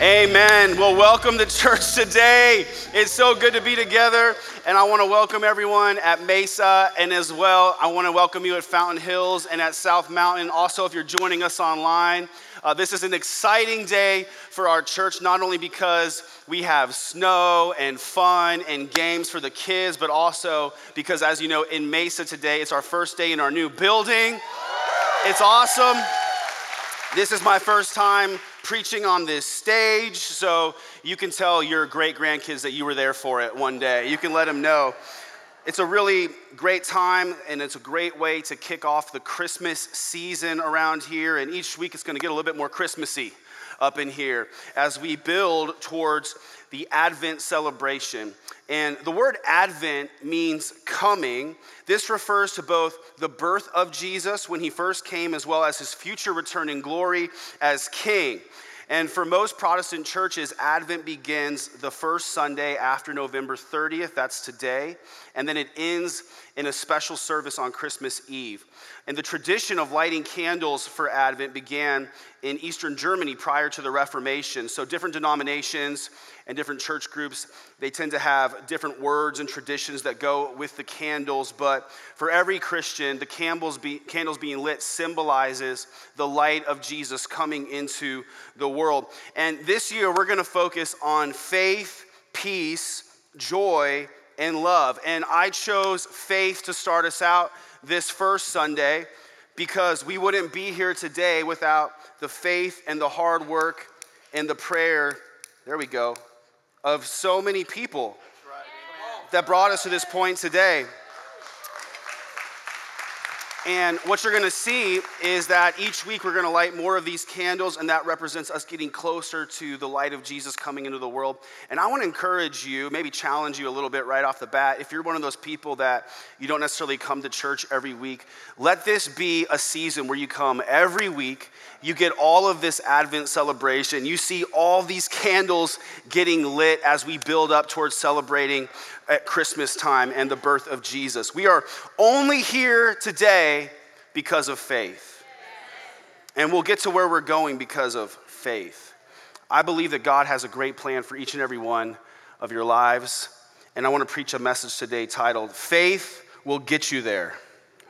Amen. Well, welcome to church today. It's so good to be together. And I want to welcome everyone at Mesa and as well, I want to welcome you at Fountain Hills and at South Mountain. Also, if you're joining us online, uh, this is an exciting day for our church, not only because we have snow and fun and games for the kids, but also because, as you know, in Mesa today, it's our first day in our new building. It's awesome. This is my first time preaching on this stage, so you can tell your great grandkids that you were there for it one day. You can let them know. It's a really great time, and it's a great way to kick off the Christmas season around here. And each week it's going to get a little bit more Christmassy up in here as we build towards the Advent celebration. And the word Advent means coming. This refers to both the birth of Jesus when he first came, as well as his future return in glory as king. And for most Protestant churches, Advent begins the first Sunday after November 30th, that's today, and then it ends in a special service on Christmas Eve. And the tradition of lighting candles for Advent began in Eastern Germany prior to the Reformation. So, different denominations and different church groups, they tend to have different words and traditions that go with the candles. But for every Christian, the candles, be, candles being lit symbolizes the light of Jesus coming into the world. And this year, we're going to focus on faith, peace, joy, and love. And I chose faith to start us out this first Sunday because we wouldn't be here today without the faith and the hard work and the prayer. There we go of so many people that brought us to this point today. And what you're gonna see is that each week we're gonna light more of these candles, and that represents us getting closer to the light of Jesus coming into the world. And I wanna encourage you, maybe challenge you a little bit right off the bat. If you're one of those people that you don't necessarily come to church every week, let this be a season where you come every week you get all of this Advent celebration. You see all these candles getting lit as we build up towards celebrating at Christmas time and the birth of Jesus. We are only here today because of faith. And we'll get to where we're going because of faith. I believe that God has a great plan for each and every one of your lives. And I want to preach a message today titled, Faith Will Get You There.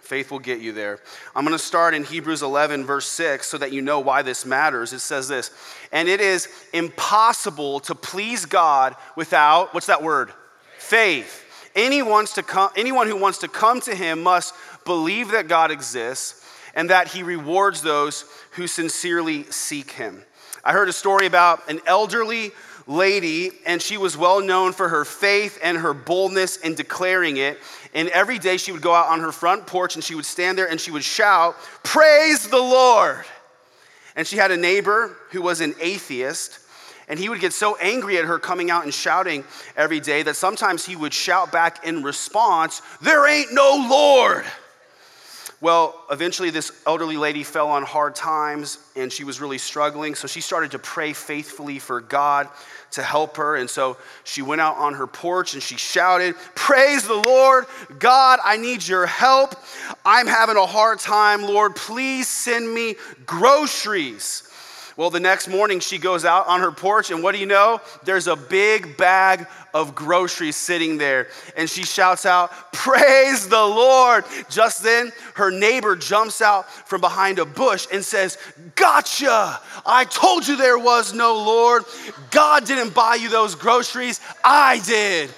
Faith will get you there. I'm going to start in Hebrews 11, verse 6, so that you know why this matters. It says this, and it is impossible to please God without, what's that word? Faith. Anyone, to come, anyone who wants to come to him must believe that God exists and that he rewards those who sincerely seek him. I heard a story about an elderly lady, and she was well known for her faith and her boldness in declaring it. And every day she would go out on her front porch and she would stand there and she would shout, Praise the Lord. And she had a neighbor who was an atheist. And he would get so angry at her coming out and shouting every day that sometimes he would shout back in response, There ain't no Lord. Well, eventually, this elderly lady fell on hard times and she was really struggling. So she started to pray faithfully for God to help her. And so she went out on her porch and she shouted, Praise the Lord. God, I need your help. I'm having a hard time. Lord, please send me groceries. Well, the next morning she goes out on her porch, and what do you know? There's a big bag of groceries sitting there. And she shouts out, Praise the Lord. Just then, her neighbor jumps out from behind a bush and says, Gotcha. I told you there was no Lord. God didn't buy you those groceries, I did.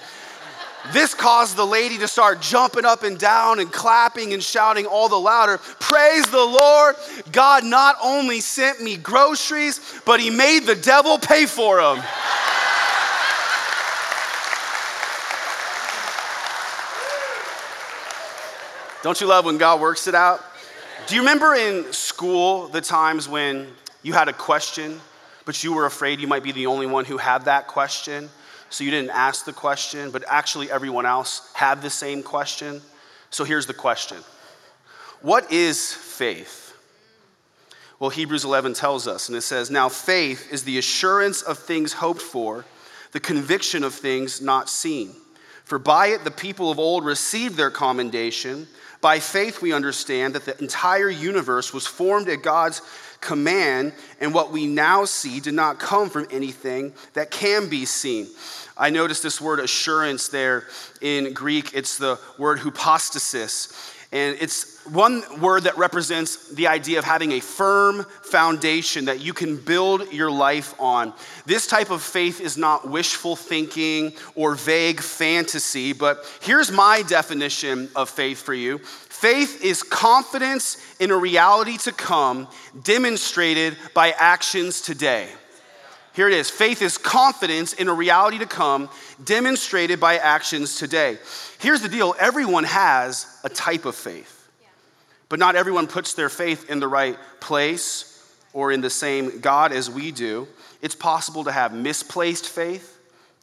This caused the lady to start jumping up and down and clapping and shouting all the louder, Praise the Lord! God not only sent me groceries, but He made the devil pay for them. Don't you love when God works it out? Do you remember in school the times when you had a question, but you were afraid you might be the only one who had that question? So you didn't ask the question, but actually everyone else had the same question. So here's the question What is faith? Well, Hebrews 11 tells us, and it says, Now faith is the assurance of things hoped for, the conviction of things not seen. For by it the people of old received their commendation. By faith we understand that the entire universe was formed at God's command, and what we now see did not come from anything that can be seen. I noticed this word assurance there in Greek. It's the word hypostasis. And it's one word that represents the idea of having a firm foundation that you can build your life on. This type of faith is not wishful thinking or vague fantasy, but here's my definition of faith for you faith is confidence in a reality to come demonstrated by actions today. Here it is. Faith is confidence in a reality to come demonstrated by actions today. Here's the deal everyone has a type of faith, but not everyone puts their faith in the right place or in the same God as we do. It's possible to have misplaced faith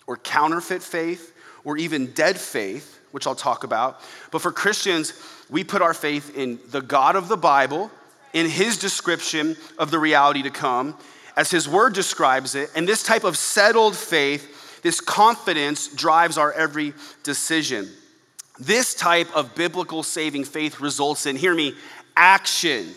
or counterfeit faith or even dead faith, which I'll talk about. But for Christians, we put our faith in the God of the Bible, in his description of the reality to come, as his word describes it. And this type of settled faith, this confidence drives our every decision. This type of biblical saving faith results in, hear me, action.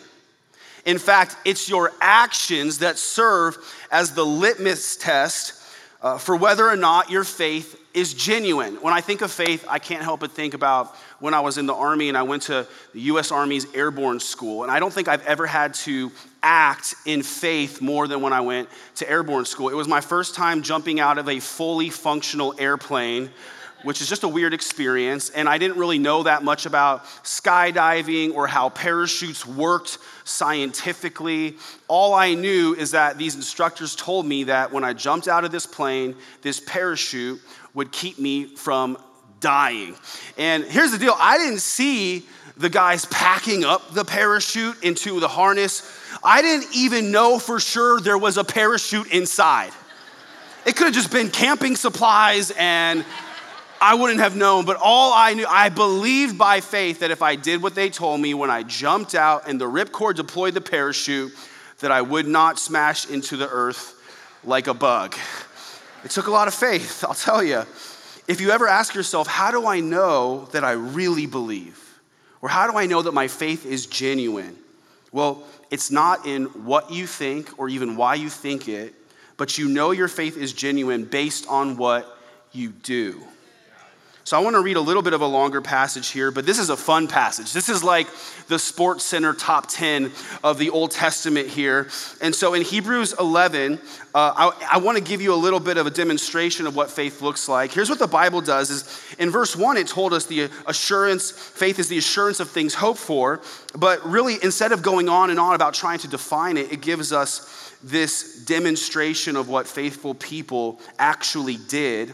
In fact, it's your actions that serve as the litmus test uh, for whether or not your faith is genuine. When I think of faith, I can't help but think about when I was in the Army and I went to the US Army's airborne school. And I don't think I've ever had to act in faith more than when I went to airborne school. It was my first time jumping out of a fully functional airplane which is just a weird experience. And I didn't really know that much about skydiving or how parachutes worked scientifically. All I knew is that these instructors told me that when I jumped out of this plane, this parachute would keep me from dying. And here's the deal I didn't see the guys packing up the parachute into the harness. I didn't even know for sure there was a parachute inside. It could have just been camping supplies and I wouldn't have known, but all I knew, I believed by faith that if I did what they told me when I jumped out and the ripcord deployed the parachute, that I would not smash into the earth like a bug. It took a lot of faith, I'll tell you. If you ever ask yourself, how do I know that I really believe? Or how do I know that my faith is genuine? Well, it's not in what you think or even why you think it, but you know your faith is genuine based on what you do. So I want to read a little bit of a longer passage here, but this is a fun passage. This is like the Sports Center top 10 of the Old Testament here. And so in Hebrews 11, uh, I, I want to give you a little bit of a demonstration of what faith looks like. Here's what the Bible does is in verse 1, it told us the assurance, faith is the assurance of things hoped for. But really, instead of going on and on about trying to define it, it gives us this demonstration of what faithful people actually did.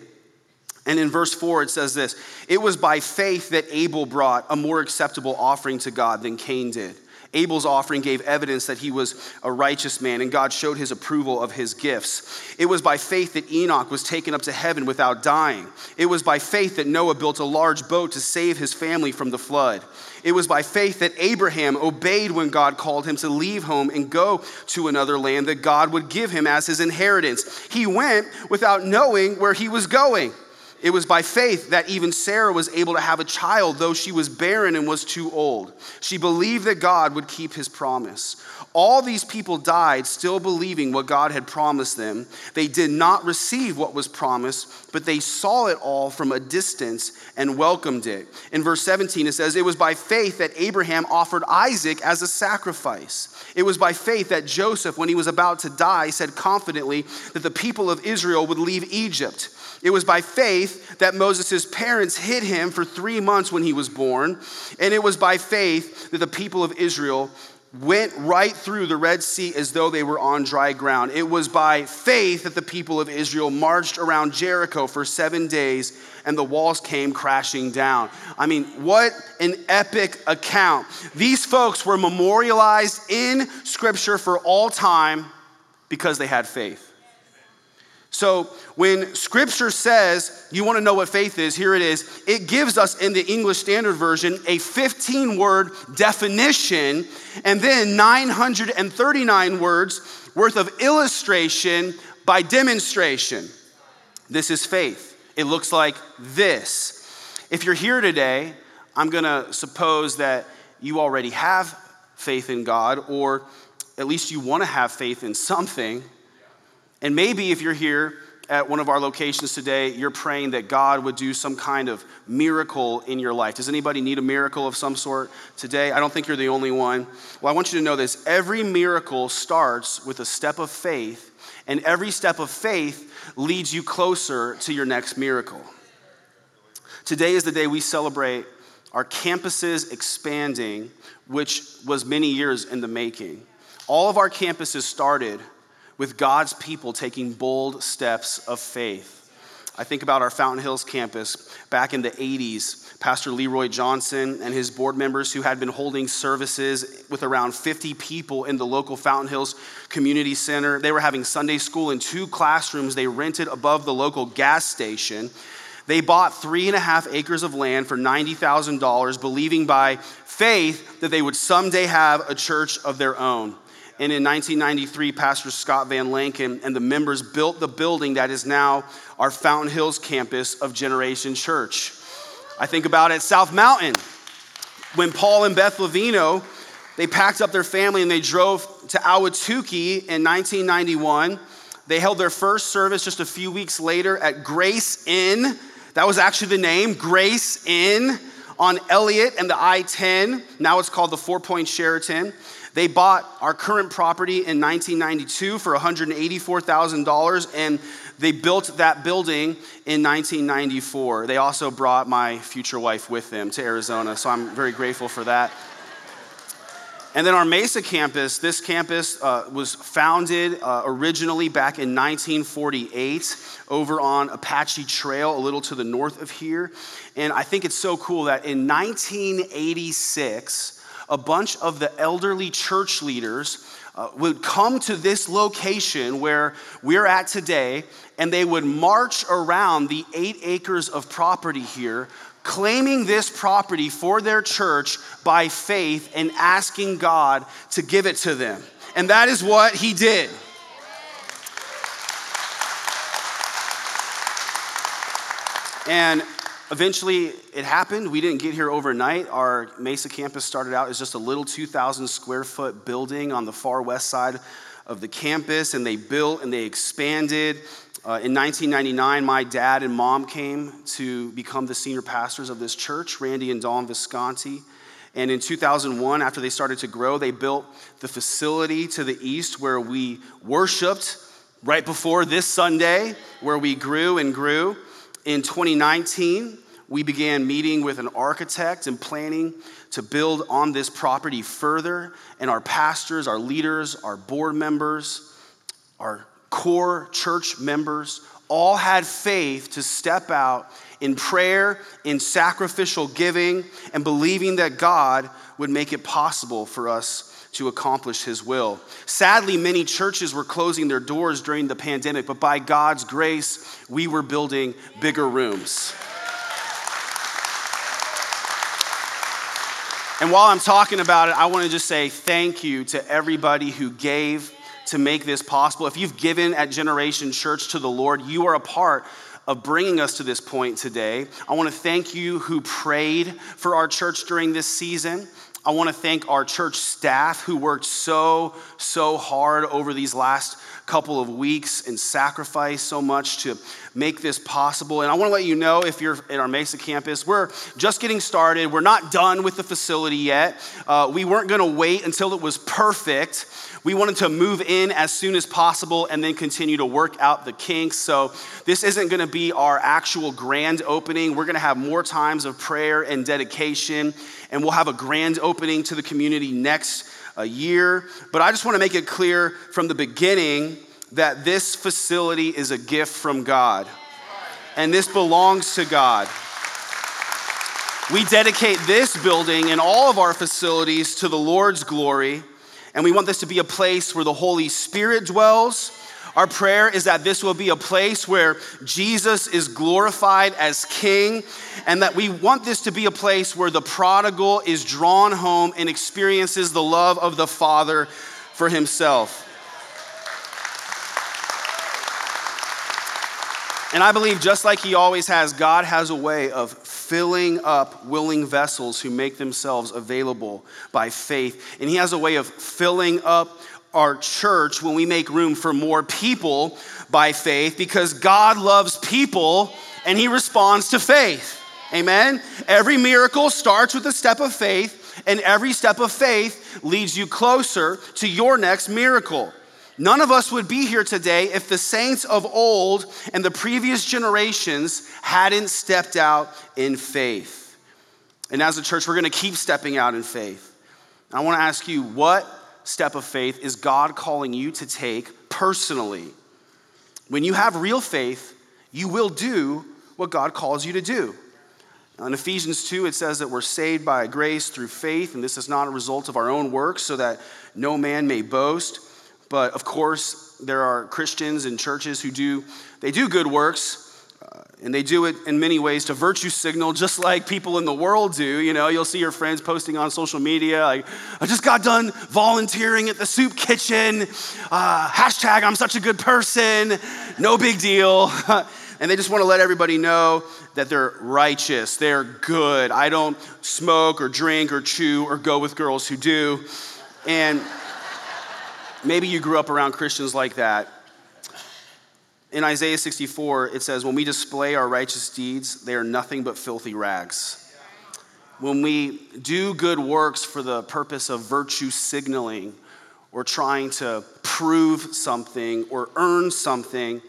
And in verse 4, it says this It was by faith that Abel brought a more acceptable offering to God than Cain did. Abel's offering gave evidence that he was a righteous man, and God showed his approval of his gifts. It was by faith that Enoch was taken up to heaven without dying. It was by faith that Noah built a large boat to save his family from the flood. It was by faith that Abraham obeyed when God called him to leave home and go to another land that God would give him as his inheritance. He went without knowing where he was going. It was by faith that even Sarah was able to have a child, though she was barren and was too old. She believed that God would keep his promise. All these people died still believing what God had promised them. They did not receive what was promised, but they saw it all from a distance and welcomed it. In verse 17, it says, It was by faith that Abraham offered Isaac as a sacrifice. It was by faith that Joseph, when he was about to die, said confidently that the people of Israel would leave Egypt. It was by faith that Moses' parents hid him for three months when he was born. And it was by faith that the people of Israel went right through the Red Sea as though they were on dry ground. It was by faith that the people of Israel marched around Jericho for seven days and the walls came crashing down. I mean, what an epic account. These folks were memorialized in Scripture for all time because they had faith. So, when scripture says you want to know what faith is, here it is. It gives us in the English Standard Version a 15 word definition and then 939 words worth of illustration by demonstration. This is faith. It looks like this. If you're here today, I'm going to suppose that you already have faith in God, or at least you want to have faith in something. And maybe if you're here at one of our locations today, you're praying that God would do some kind of miracle in your life. Does anybody need a miracle of some sort today? I don't think you're the only one. Well, I want you to know this every miracle starts with a step of faith, and every step of faith leads you closer to your next miracle. Today is the day we celebrate our campuses expanding, which was many years in the making. All of our campuses started with God's people taking bold steps of faith. I think about our Fountain Hills campus back in the 80s. Pastor Leroy Johnson and his board members, who had been holding services with around 50 people in the local Fountain Hills Community Center, they were having Sunday school in two classrooms they rented above the local gas station. They bought three and a half acres of land for $90,000, believing by faith that they would someday have a church of their own. And in 1993, Pastor Scott Van Lanken and the members built the building that is now our Fountain Hills campus of Generation Church. I think about at South Mountain, when Paul and Beth Levino, they packed up their family and they drove to Ahwatukee in 1991. They held their first service just a few weeks later at Grace Inn. That was actually the name, Grace Inn on Elliott and the I 10. Now it's called the Four Point Sheraton. They bought our current property in 1992 for $184,000 and they built that building in 1994. They also brought my future wife with them to Arizona, so I'm very grateful for that. And then our Mesa campus, this campus uh, was founded uh, originally back in 1948 over on Apache Trail, a little to the north of here. And I think it's so cool that in 1986, a bunch of the elderly church leaders uh, would come to this location where we're at today, and they would march around the eight acres of property here, claiming this property for their church by faith and asking God to give it to them. And that is what he did. And Eventually, it happened. We didn't get here overnight. Our Mesa campus started out as just a little 2,000 square foot building on the far west side of the campus, and they built and they expanded. Uh, in 1999, my dad and mom came to become the senior pastors of this church, Randy and Dawn Visconti. And in 2001, after they started to grow, they built the facility to the east where we worshiped right before this Sunday, where we grew and grew. In 2019, we began meeting with an architect and planning to build on this property further. And our pastors, our leaders, our board members, our core church members all had faith to step out in prayer, in sacrificial giving, and believing that God would make it possible for us to accomplish his will. Sadly, many churches were closing their doors during the pandemic, but by God's grace, we were building bigger rooms. And while I'm talking about it, I want to just say thank you to everybody who gave to make this possible. If you've given at Generation Church to the Lord, you are a part of bringing us to this point today. I want to thank you who prayed for our church during this season. I want to thank our church staff who worked so, so hard over these last couple of weeks and sacrificed so much to make this possible. And I want to let you know if you're at our Mesa campus, we're just getting started. We're not done with the facility yet. Uh, we weren't going to wait until it was perfect. We wanted to move in as soon as possible and then continue to work out the kinks. So, this isn't going to be our actual grand opening. We're going to have more times of prayer and dedication, and we'll have a grand opening to the community next uh, year. But I just want to make it clear from the beginning that this facility is a gift from God, and this belongs to God. We dedicate this building and all of our facilities to the Lord's glory and we want this to be a place where the Holy Spirit dwells. Our prayer is that this will be a place where Jesus is glorified as King, and that we want this to be a place where the prodigal is drawn home and experiences the love of the Father for himself. And I believe, just like He always has, God has a way of filling up willing vessels who make themselves available by faith. And He has a way of filling up our church when we make room for more people by faith because God loves people and he responds to faith. Amen. Every miracle starts with a step of faith, and every step of faith leads you closer to your next miracle. None of us would be here today if the saints of old and the previous generations hadn't stepped out in faith. And as a church, we're going to keep stepping out in faith. I want to ask you, what step of faith is God calling you to take personally? When you have real faith, you will do what God calls you to do. In Ephesians 2, it says that we're saved by grace through faith, and this is not a result of our own works, so that no man may boast. But of course, there are Christians and churches who do they do good works, and they do it in many ways to virtue signal, just like people in the world do. You know, you'll see your friends posting on social media, like, I just got done volunteering at the soup kitchen. Uh, hashtag, I'm such a good person. No big deal. and they just want to let everybody know that they're righteous, they're good. I don't smoke or drink or chew or go with girls who do. And maybe you grew up around Christians like that. In Isaiah 64, it says, When we display our righteous deeds, they are nothing but filthy rags. When we do good works for the purpose of virtue signaling or trying to prove something or earn something,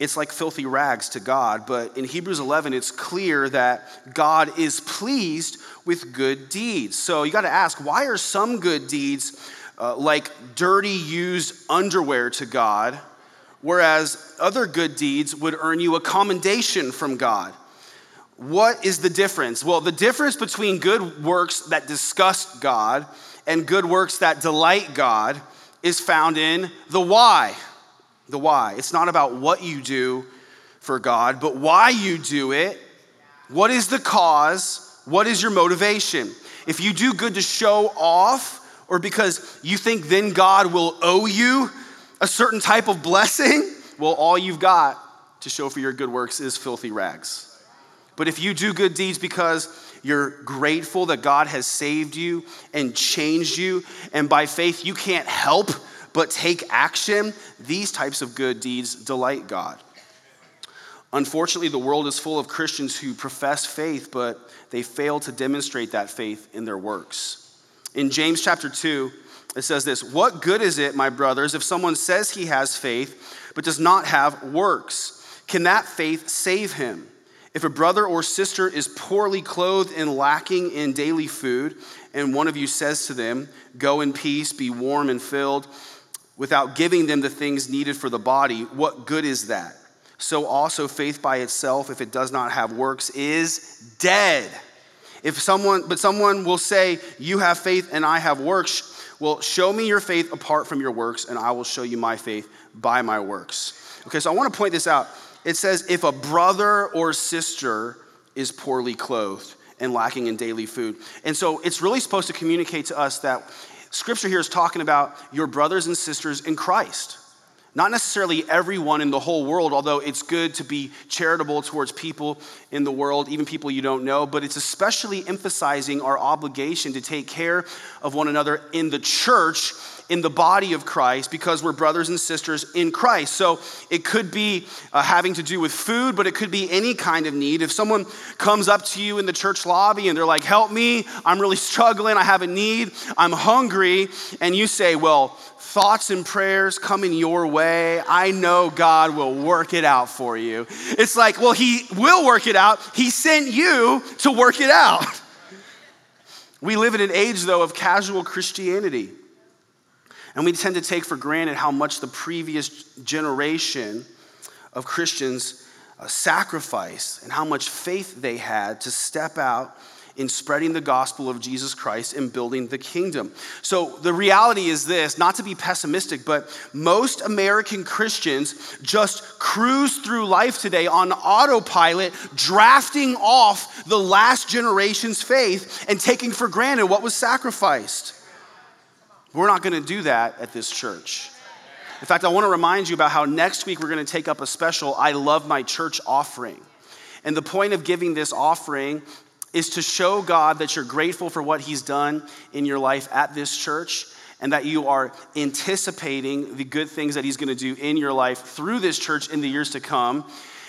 it's like filthy rags to God. But in Hebrews 11, it's clear that God is pleased with good deeds. So you got to ask, why are some good deeds uh, like dirty used underwear to God? Whereas other good deeds would earn you a commendation from God. What is the difference? Well, the difference between good works that disgust God and good works that delight God is found in the why. The why. It's not about what you do for God, but why you do it. What is the cause? What is your motivation? If you do good to show off, or because you think then God will owe you a certain type of blessing, well, all you've got to show for your good works is filthy rags. But if you do good deeds because you're grateful that God has saved you and changed you, and by faith you can't help but take action, these types of good deeds delight God. Unfortunately, the world is full of Christians who profess faith, but they fail to demonstrate that faith in their works. In James chapter 2, it says this What good is it, my brothers, if someone says he has faith but does not have works? Can that faith save him? If a brother or sister is poorly clothed and lacking in daily food, and one of you says to them, Go in peace, be warm and filled, without giving them the things needed for the body, what good is that? So also, faith by itself, if it does not have works, is dead. If someone, but someone will say, You have faith and I have works well, show me your faith apart from your works, and I will show you my faith by my works. Okay, so I want to point this out. It says, if a brother or sister is poorly clothed and lacking in daily food. And so it's really supposed to communicate to us that scripture here is talking about your brothers and sisters in Christ. Not necessarily everyone in the whole world, although it's good to be charitable towards people in the world, even people you don't know, but it's especially emphasizing our obligation to take care of one another in the church, in the body of Christ, because we're brothers and sisters in Christ. So it could be uh, having to do with food, but it could be any kind of need. If someone comes up to you in the church lobby and they're like, Help me, I'm really struggling, I have a need, I'm hungry, and you say, Well, thoughts and prayers coming your way, I know God will work it out for you. It's like, well, He will work it out. He sent you to work it out. We live in an age, though, of casual Christianity. And we tend to take for granted how much the previous generation of Christians uh, sacrificed and how much faith they had to step out in spreading the gospel of Jesus Christ and building the kingdom. So the reality is this not to be pessimistic, but most American Christians just cruise through life today on autopilot, drafting off the last generation's faith and taking for granted what was sacrificed. We're not going to do that at this church. In fact, I want to remind you about how next week we're going to take up a special I Love My Church offering. And the point of giving this offering is to show God that you're grateful for what He's done in your life at this church and that you are anticipating the good things that He's going to do in your life through this church in the years to come.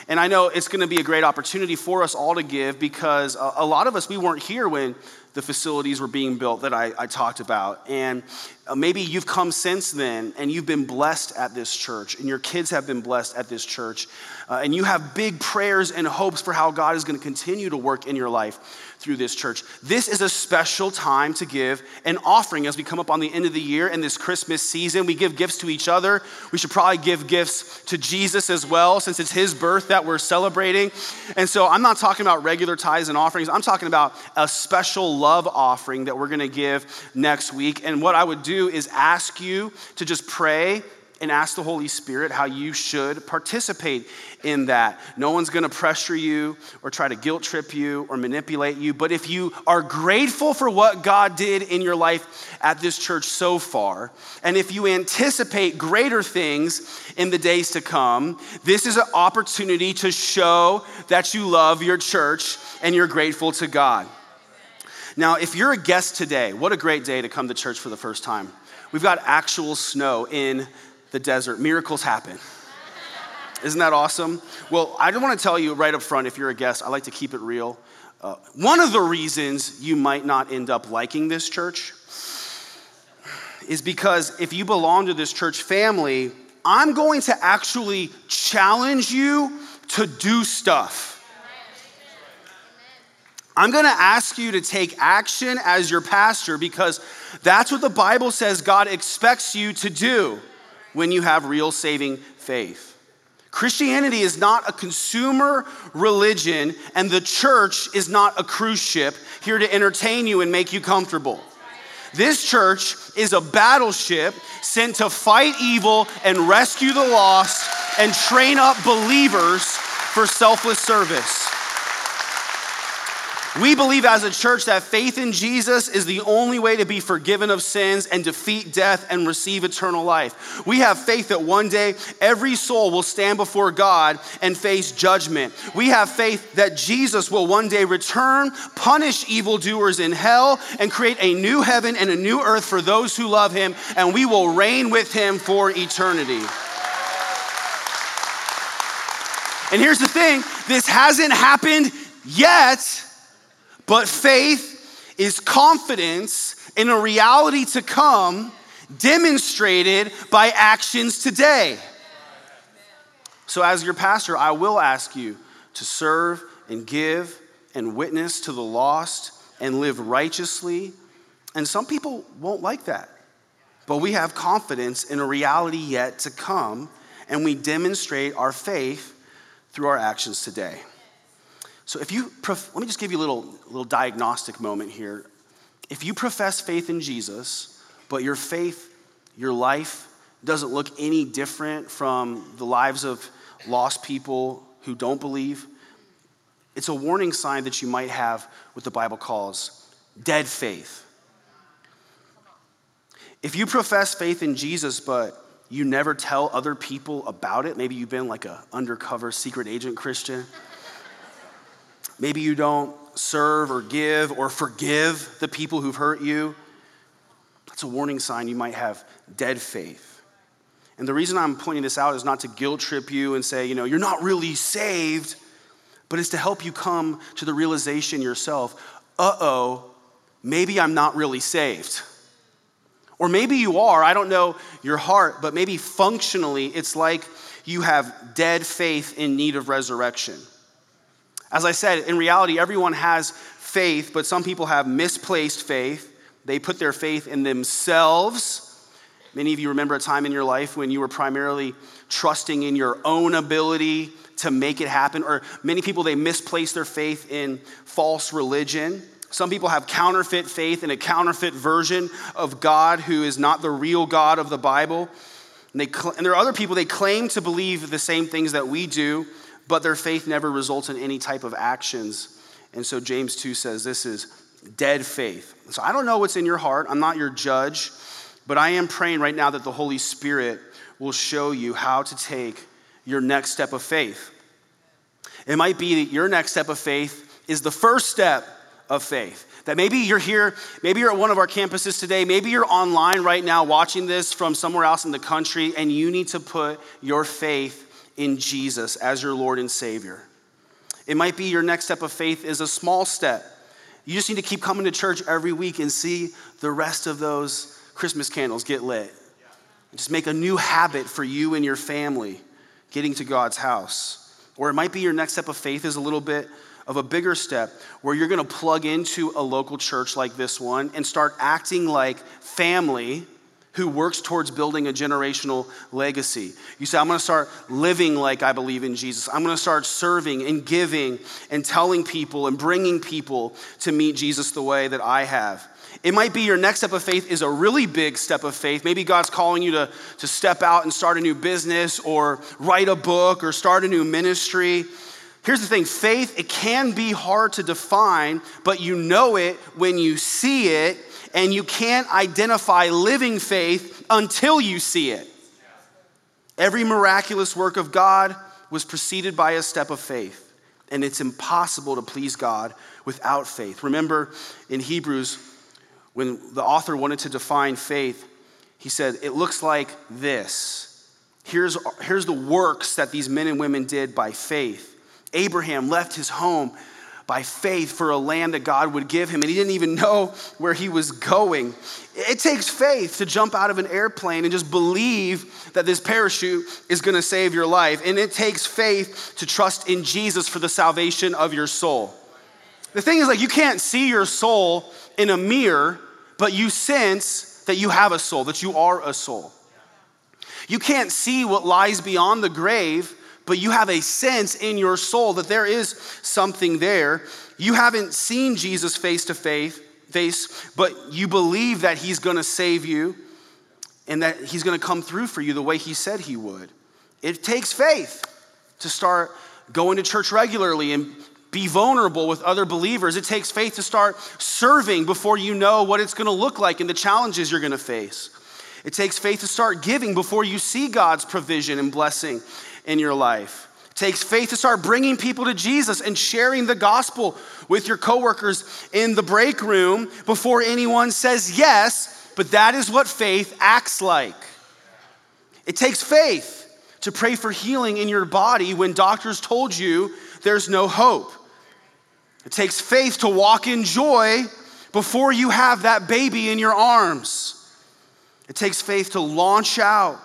And I know it's going to be a great opportunity for us all to give because a, lot of us, we weren't here when the facilities were being built that I, I talked about. And uh, maybe you've come since then and you've been blessed at this church, and your kids have been blessed at this church. Uh, and you have big prayers and hopes for how God is going to continue to work in your life through this church. This is a special time to give an offering as we come up on the end of the year in this Christmas season. We give gifts to each other. We should probably give gifts to Jesus as well, since it's his birth that we're celebrating. And so I'm not talking about regular tithes and offerings, I'm talking about a special love offering that we're going to give next week. And what I would do is ask you to just pray and ask the Holy Spirit how you should participate in that. No one's gonna pressure you or try to guilt trip you or manipulate you. But if you are grateful for what God did in your life at this church so far, and if you anticipate greater things in the days to come, this is an opportunity to show that you love your church and you're grateful to God. Now, if you're a guest today, what a great day to come to church for the first time. We've got actual snow in the desert. Miracles happen. Isn't that awesome? Well, I just want to tell you right up front if you're a guest, I like to keep it real. Uh, one of the reasons you might not end up liking this church is because if you belong to this church family, I'm going to actually challenge you to do stuff. I'm going to ask you to take action as your pastor because that's what the Bible says God expects you to do when you have real saving faith. Christianity is not a consumer religion, and the church is not a cruise ship here to entertain you and make you comfortable. This church is a battleship sent to fight evil and rescue the lost and train up believers for selfless service. We believe as a church that faith in Jesus is the only way to be forgiven of sins and defeat death and receive eternal life. We have faith that one day every soul will stand before God and face judgment. We have faith that Jesus will one day return, punish evildoers in hell, and create a new heaven and a new earth for those who love him, and we will reign with him for eternity. And here's the thing this hasn't happened yet but faith is confidence in a reality to come demonstrated by actions today. So, as your pastor, I will ask you to serve and give and witness to the lost and live righteously. And some people won't like that. But we have confidence in a reality yet to come, and we demonstrate our faith through our actions today. So if you, let me just give you a little, little diagnostic moment here. If you profess faith in Jesus, but your faith, your life doesn't look any different from the lives of lost people who don't believe, it's a warning sign that you might have what the Bible calls dead faith. If you profess faith in Jesus, but you never tell other people about it, maybe you've been like an undercover secret agent Christian. Maybe you don't serve or give or forgive the people who've hurt you. That's a warning sign you might have dead faith. And the reason I'm pointing this out is not to guilt trip you and say, you know, you're not really saved, but it's to help you come to the realization yourself uh oh, maybe I'm not really saved. Or maybe you are, I don't know your heart, but maybe functionally it's like you have dead faith in need of resurrection. As I said, in reality, everyone has faith, but some people have misplaced faith. They put their faith in themselves. Many of you remember a time in your life when you were primarily trusting in your own ability to make it happen. Or many people, they misplace their faith in false religion. Some people have counterfeit faith in a counterfeit version of God who is not the real God of the Bible. And, they, and there are other people, they claim to believe the same things that we do, but their faith never results in any type of actions. And so James 2 says this is dead faith. So I don't know what's in your heart. I'm not your judge, but I am praying right now that the Holy Spirit will show you how to take your next step of faith. It might be that your next step of faith is the first step of faith. That maybe you're here, maybe you're at one of our campuses today, maybe you're online right now watching this from somewhere else in the country, and you need to put your faith in Jesus as your Lord and Savior. It might be your next step of faith is a small step. You just need to keep coming to church every week and see the rest of those Christmas candles get lit. Just make a new habit for you and your family getting to God's house. Or it might be your next step of faith is a little bit of a bigger step where you're going to plug into a local church like this one and start acting like family who works towards building a generational legacy. You say, I'm to start living like I believe in Jesus. I'm to start serving and giving and telling people and bringing people to meet Jesus the way that I have. It might be your next step of faith is a really big step of faith. Maybe God's calling you to, to step out and start a new business or write a book or start a new ministry. Here's the thing faith, it can be hard to define, but you know it when you see it, and you can't identify living faith until you see it. Every miraculous work of God was preceded by a step of faith, and it's impossible to please God without faith. Remember in Hebrews, when the author wanted to define faith, he said, It looks like this. Here's, here's the works that these men and women did by faith. Abraham left his home by faith for a land that God would give him, and he didn't even know where he was going. It takes faith to jump out of an airplane and just believe that this parachute is gonna save your life. And it takes faith to trust in Jesus for the salvation of your soul. The thing is, like, you can't see your soul in a mirror, but you sense that you have a soul, that you are a soul. You can't see what lies beyond the grave, but you have a sense in your soul that there is something there. You haven't seen Jesus face to face, face, but you believe that he's going to save you and that he's going to come through for you the way he said he would. It takes faith to start going to church regularly and be vulnerable with other believers. It takes faith to start serving before you know what it's going to look like and the challenges you're going to face. It takes faith to start giving before you see God's provision and blessing in your life. It takes faith to start bringing people to Jesus and sharing the gospel with your coworkers in the break room before anyone says yes, but that is what faith acts like. It takes faith to pray for healing in your body when doctors told you there's no hope. It takes faith to walk in joy before you have that baby in your arms. It takes faith to launch out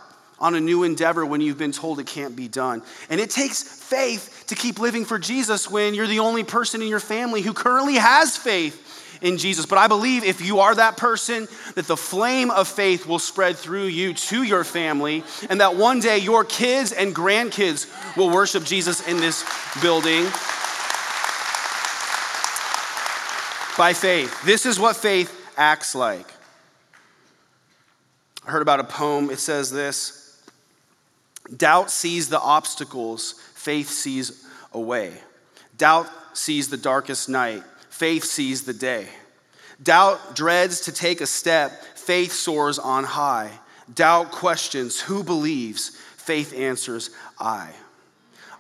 on a new endeavor when you've been told it can't be done. And it takes faith to keep living for Jesus when you're the only person in your family who currently has faith in Jesus. But I believe if you are that person, that the flame of faith will spread through you to your family, and that one day your kids and grandkids will worship Jesus in this building. by faith. This is what faith acts like. I heard about a poem. It says this Doubt sees the obstacles, faith sees a way. Doubt sees the darkest night, faith sees the day. Doubt dreads to take a step, faith soars on high. Doubt questions who believes, faith answers I.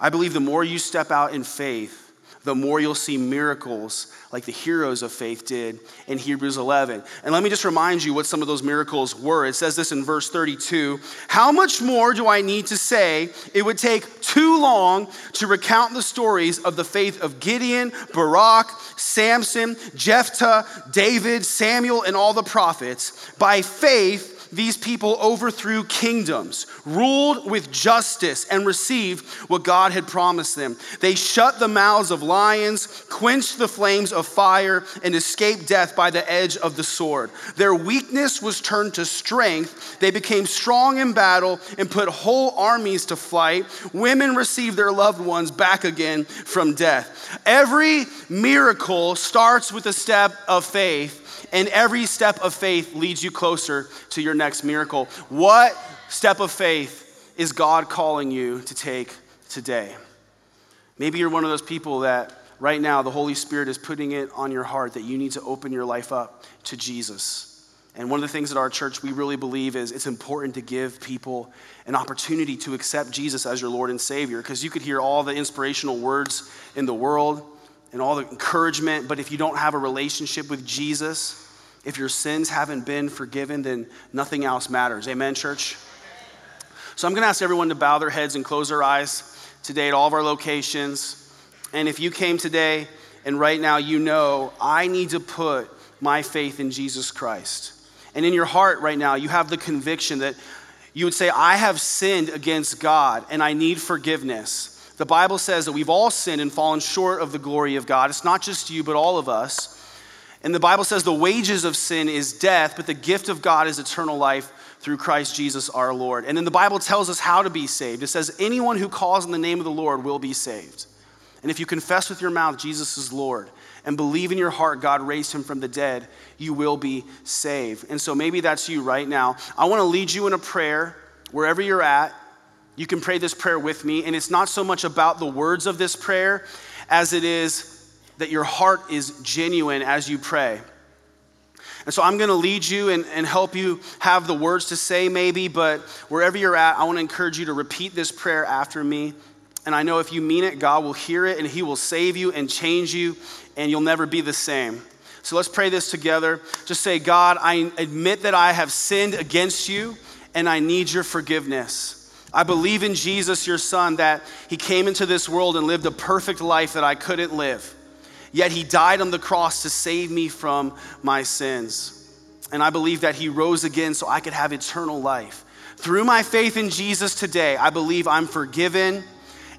I believe the more you step out in faith, the more you'll see miracles like the heroes of faith did in Hebrews 11. And let me just remind you what some of those miracles were. It says this in verse 32 How much more do I need to say? It would take too long to recount the stories of the faith of Gideon, Barak, Samson, Jephthah, David, Samuel, and all the prophets. By faith, these people overthrew kingdoms, ruled with justice, and received what God had promised them. They shut the mouths of lions, quenched the flames of fire, and escaped death by the edge of the sword. Their weakness was turned to strength. They became strong in battle and put whole armies to flight. Women received their loved ones back again from death. Every miracle starts with a step of faith and every step of faith leads you closer to your next miracle. What step of faith is God calling you to take today? Maybe you're one of those people that right now the Holy Spirit is putting it on your heart that you need to open your life up to Jesus. And one of the things at our church we really believe is it's important to give people an opportunity to accept Jesus as your Lord and Savior because you could hear all the inspirational words in the world and all the encouragement, but if you don't have a relationship with Jesus, if your sins haven't been forgiven, then nothing else matters. Amen, church? So I'm going to ask everyone to bow their heads and close their eyes today at all of our locations. And if you came today and right now you know, I need to put my faith in Jesus Christ. And in your heart right now, you have the conviction that you would say, I have sinned against God and I need forgiveness. The Bible says that we've all sinned and fallen short of the glory of God. It's not just you, but all of us. And the Bible says the wages of sin is death, but the gift of God is eternal life through Christ Jesus our Lord. And then the Bible tells us how to be saved. It says, Anyone who calls on the name of the Lord will be saved. And if you confess with your mouth Jesus is Lord and believe in your heart God raised him from the dead, you will be saved. And so maybe that's you right now. I want to lead you in a prayer wherever you're at. You can pray this prayer with me. And it's not so much about the words of this prayer as it is that your heart is genuine as you pray. And so I'm going to lead you and, and help you have the words to say, maybe, but wherever you're at, I want to encourage you to repeat this prayer after me. And I know if you mean it, God will hear it and He will save you and change you, and you'll never be the same. So let's pray this together. Just say, God, I admit that I have sinned against you and I need your forgiveness. I believe in Jesus, your son, that he came into this world and lived a perfect life that I couldn't live. Yet he died on the cross to save me from my sins. And I believe that he rose again so I could have eternal life. Through my faith in Jesus today, I believe I'm forgiven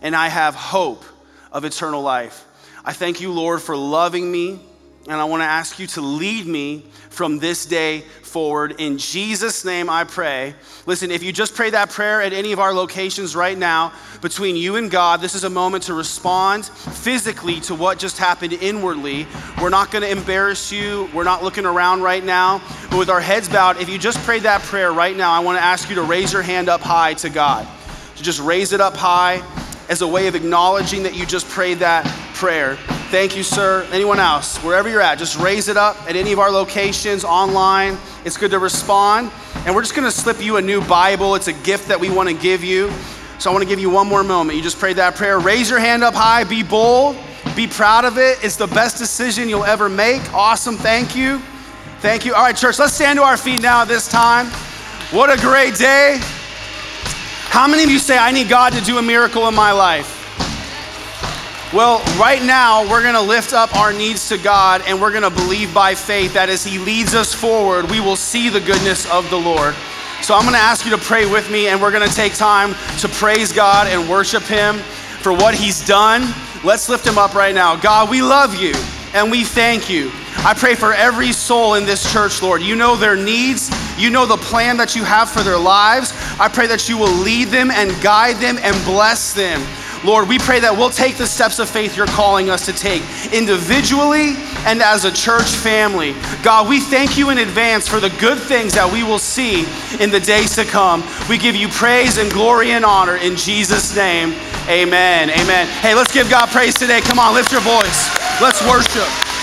and I have hope of eternal life. I thank you, Lord, for loving me and I want to ask you to lead me from this day forward. In Jesus' name I pray. Listen, if you just pray that prayer at any of our locations right now, between you and God, this is a moment to respond physically to what just happened inwardly. We're not going to embarrass you. We're not looking around right now. But with our heads bowed, if you just prayed that prayer right now, I want to ask you to raise your hand up high to God. To just raise it up high as a way of acknowledging that you just prayed that prayer. Thank you, sir. Anyone else, wherever you're at, just raise it up at any of our locations, online. It's good to respond. And we're just going to slip you a new Bible. It's a gift that we want to give you. So I want to give you one more moment. You just prayed that prayer. Raise your hand up high. Be bold. Be proud of it. It's the best decision you'll ever make. Awesome. Thank you. Thank you. All right, church, let's stand to our feet now this time. What a great day. How many of you say, I need God to do a miracle in my life? Well, right now, we're going to lift up our needs to God and we're going to believe by faith that as He leads us forward, we will see the goodness of the Lord. So I'm going to ask you to pray with me and we're going to take time to praise God and worship Him for what He's done. Let's lift Him up right now. God, we love you and we thank you. I pray for every soul in this church, Lord. You know their needs, you know the plan that you have for their lives. I pray that you will lead them and guide them and bless them. Lord, we pray that we'll take the steps of faith you're calling us to take individually and as a church family. God, we thank you in advance for the good things that we will see in the days to come. We give you praise and glory and honor in Jesus' name. Amen. Amen. Hey, let's give God praise today. Come on, lift your voice. Let's worship.